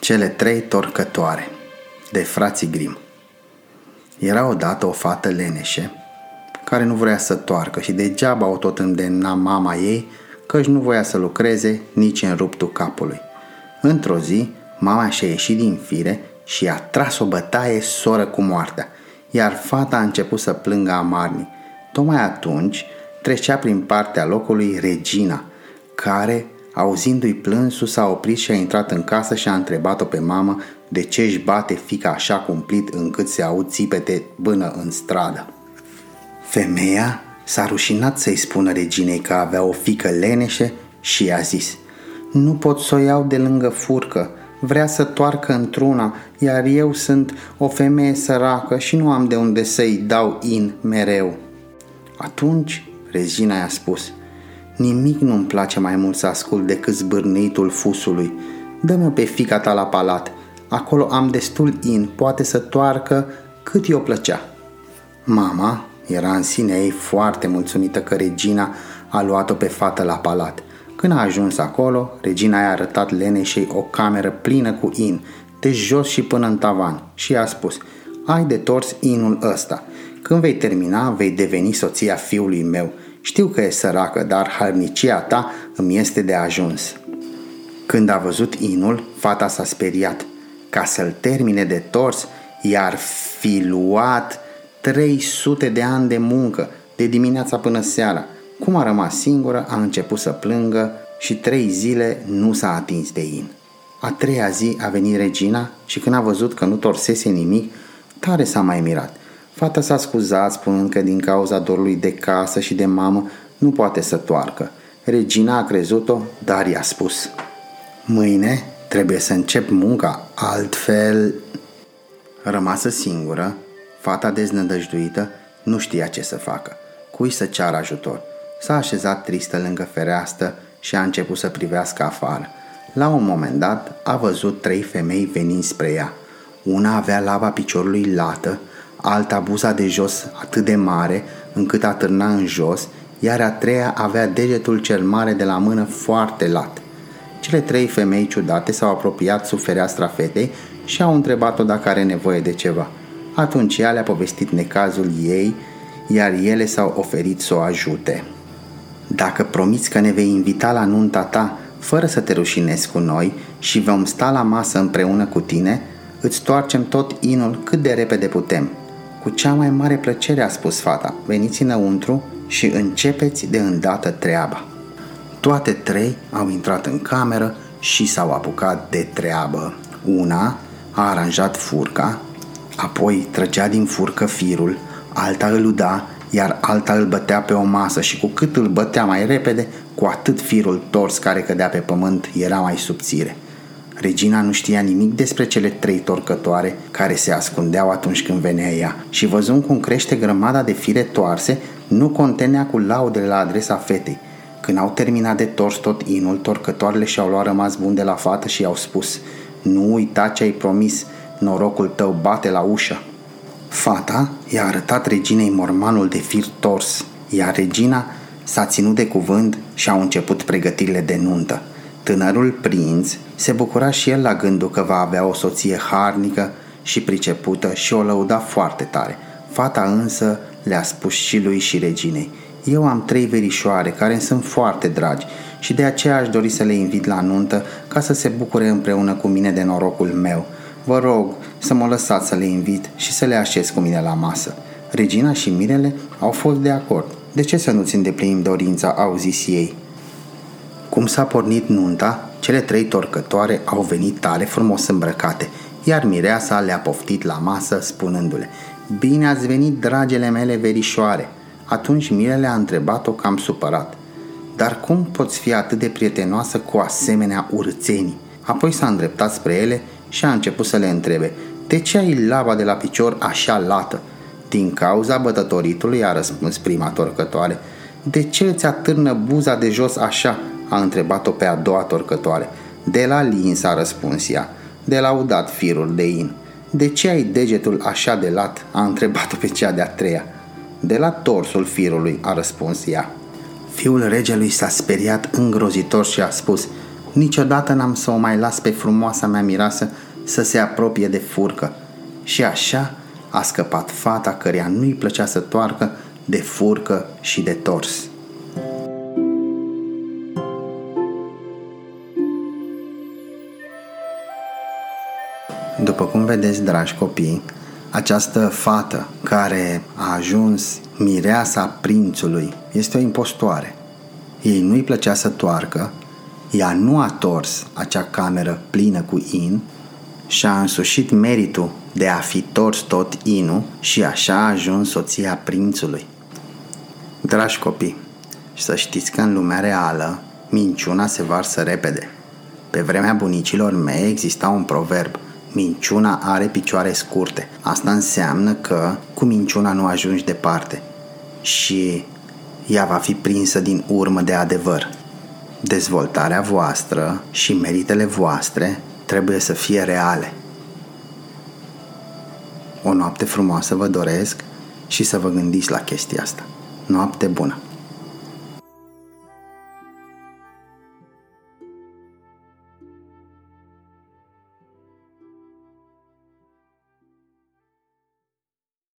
Cele trei torcătoare de frații Grim. Era odată o fată leneșe care nu vrea să toarcă și degeaba o tot îndemna mama ei căci nu voia să lucreze nici în ruptul capului. Într-o zi, mama și-a ieșit din fire și a tras o bătaie soră cu moartea, iar fata a început să plângă amarnic. Tocmai atunci trecea prin partea locului Regina, care Auzindu-i plânsul, s-a oprit și a intrat în casă și a întrebat-o pe mamă de ce își bate fica așa cumplit încât se aud țipete până în stradă. Femeia s-a rușinat să-i spună reginei că avea o fică leneșe și i-a zis Nu pot să o iau de lângă furcă, vrea să toarcă într-una, iar eu sunt o femeie săracă și nu am de unde să-i dau in mereu. Atunci regina i-a spus – Nimic nu-mi place mai mult să ascult decât zbârnitul fusului. Dă-mă pe fica ta la palat. Acolo am destul in, poate să toarcă cât i-o plăcea. Mama era în sine ei foarte mulțumită că regina a luat-o pe fată la palat. Când a ajuns acolo, regina i-a arătat leneșei o cameră plină cu in, de jos și până în tavan, și i-a spus, ai de tors inul ăsta. Când vei termina, vei deveni soția fiului meu știu că e săracă, dar harnicia ta îmi este de ajuns. Când a văzut inul, fata s-a speriat. Ca să-l termine de tors, i-ar fi luat 300 de ani de muncă, de dimineața până seara. Cum a rămas singură, a început să plângă și trei zile nu s-a atins de in. A treia zi a venit regina și când a văzut că nu torsese nimic, tare s-a mai mirat. Fata s-a scuzat spunând că din cauza dorului de casă și de mamă nu poate să toarcă. Regina a crezut-o, dar i-a spus Mâine trebuie să încep munca, altfel... Rămasă singură, fata deznădăjduită nu știa ce să facă, cui să ceară ajutor. S-a așezat tristă lângă fereastră și a început să privească afară. La un moment dat a văzut trei femei venind spre ea. Una avea lava piciorului lată, alta buza de jos atât de mare încât atârna în jos, iar a treia avea degetul cel mare de la mână foarte lat. Cele trei femei ciudate s-au apropiat sub fereastra fetei și au întrebat-o dacă are nevoie de ceva. Atunci ea le-a povestit necazul ei, iar ele s-au oferit să o ajute. Dacă promiți că ne vei invita la nunta ta, fără să te rușinezi cu noi și vom sta la masă împreună cu tine, îți toarcem tot inul cât de repede putem – cu cea mai mare plăcere a spus fata, veniți înăuntru și începeți de îndată treaba. Toate trei au intrat în cameră și s-au apucat de treabă. Una a aranjat furca, apoi trăgea din furcă firul, alta îl uda, iar alta îl bătea pe o masă și cu cât îl bătea mai repede, cu atât firul tors care cădea pe pământ era mai subțire. Regina nu știa nimic despre cele trei torcătoare care se ascundeau atunci când venea ea și văzând cum crește grămada de fire toarse, nu contenea cu laudele la adresa fetei. Când au terminat de tors tot inul, torcătoarele și-au luat rămas bun de la fată și i-au spus Nu uita ce ai promis, norocul tău bate la ușă. Fata i-a arătat reginei mormanul de fir tors, iar regina s-a ținut de cuvânt și au început pregătirile de nuntă. Tânărul prinț se bucura și el la gândul că va avea o soție harnică și pricepută și o lăuda foarte tare. Fata însă le-a spus și lui și reginei. Eu am trei verișoare care îmi sunt foarte dragi și de aceea aș dori să le invit la nuntă ca să se bucure împreună cu mine de norocul meu. Vă rog să mă lăsați să le invit și să le așez cu mine la masă. Regina și Mirele au fost de acord. De ce să nu-ți îndeplinim dorința, au zis ei. Cum s-a pornit nunta, cele trei torcătoare au venit tare frumos îmbrăcate, iar mireasa le-a poftit la masă spunându-le Bine ați venit, dragele mele verișoare! Atunci Mirele a întrebat-o cam supărat Dar cum poți fi atât de prietenoasă cu asemenea urțenii? Apoi s-a îndreptat spre ele și a început să le întrebe De ce ai lava de la picior așa lată? Din cauza bătătoritului a răspuns prima torcătoare De ce îți atârnă buza de jos așa? A întrebat-o pe a doua torcătoare. De la lin s-a răspuns ea. De la udat firul de in. De ce ai degetul așa de lat? a întrebat-o pe cea de-a treia. De la torsul firului, a răspuns ea. Fiul regelui s-a speriat îngrozitor și a spus Niciodată n-am să o mai las pe frumoasa mea mireasă să se apropie de furcă. Și așa a scăpat fata căreia nu-i plăcea să toarcă de furcă și de tors. După cum vedeți, dragi copii, această fată care a ajuns mireasa prințului este o impostoare. Ei nu-i plăcea să toarcă, ea nu a tors acea cameră plină cu in și a însușit meritul de a fi tors tot inul și așa a ajuns soția prințului. Dragi copii, și să știți că în lumea reală minciuna se varsă repede. Pe vremea bunicilor mei exista un proverb – Minciuna are picioare scurte. Asta înseamnă că cu minciuna nu ajungi departe și ea va fi prinsă din urmă de adevăr. Dezvoltarea voastră și meritele voastre trebuie să fie reale. O noapte frumoasă vă doresc și să vă gândiți la chestia asta. Noapte bună!